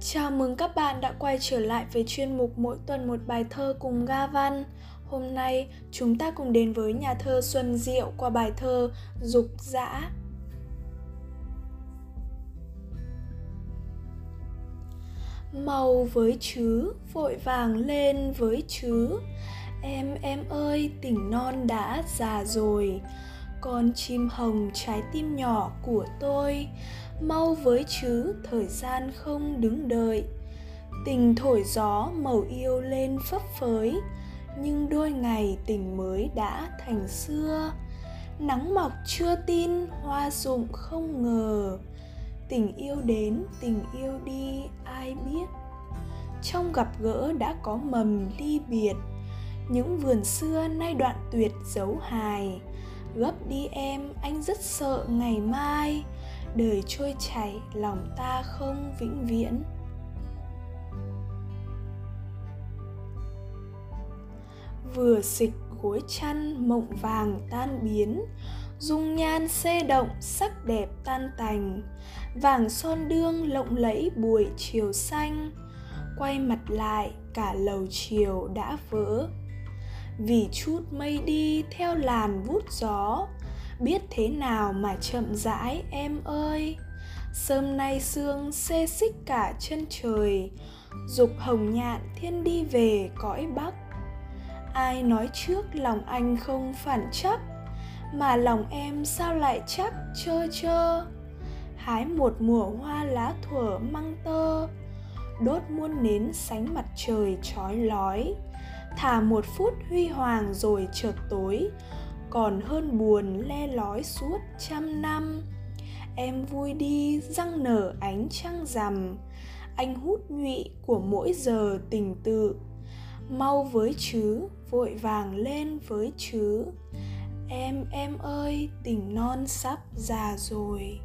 Chào mừng các bạn đã quay trở lại với chuyên mục mỗi tuần một bài thơ cùng Ga Văn. Hôm nay chúng ta cùng đến với nhà thơ Xuân Diệu qua bài thơ Dục Dã. Màu với chứ, vội vàng lên với chứ. Em em ơi, tỉnh non đã già rồi. Con chim hồng trái tim nhỏ của tôi. Mau với chứ, thời gian không đứng đợi. Tình thổi gió màu yêu lên phấp phới, nhưng đôi ngày tình mới đã thành xưa. Nắng mọc chưa tin, hoa rụng không ngờ. Tình yêu đến, tình yêu đi, ai biết? Trong gặp gỡ đã có mầm ly biệt, những vườn xưa nay đoạn tuyệt dấu hài gấp đi em, anh rất sợ ngày mai. Đời trôi chảy, lòng ta không vĩnh viễn. Vừa xịch gối chăn, mộng vàng tan biến. Dung nhan xê động, sắc đẹp tan tành. Vàng son đương lộng lẫy buổi chiều xanh. Quay mặt lại, cả lầu chiều đã vỡ vì chút mây đi theo làn vút gió. Biết thế nào mà chậm rãi, em ơi? Sớm nay sương xê xích cả chân trời, dục hồng nhạn thiên đi về cõi bắc. Ai nói trước lòng anh không phản chắc, mà lòng em sao lại chắc trơ trơ hái một mùa hoa lá thuở măng tơ, đốt muôn nến sánh mặt trời trói lói thả một phút huy hoàng rồi chợt tối. Còn hơn buồn le lói suốt trăm năm. Em vui đi, răng nở, ánh trăng rằm. Anh hút nhụy của mỗi giờ tình tự. Mau với chứ, vội vàng lên với chứ. Em em ơi, tình non sắp già rồi.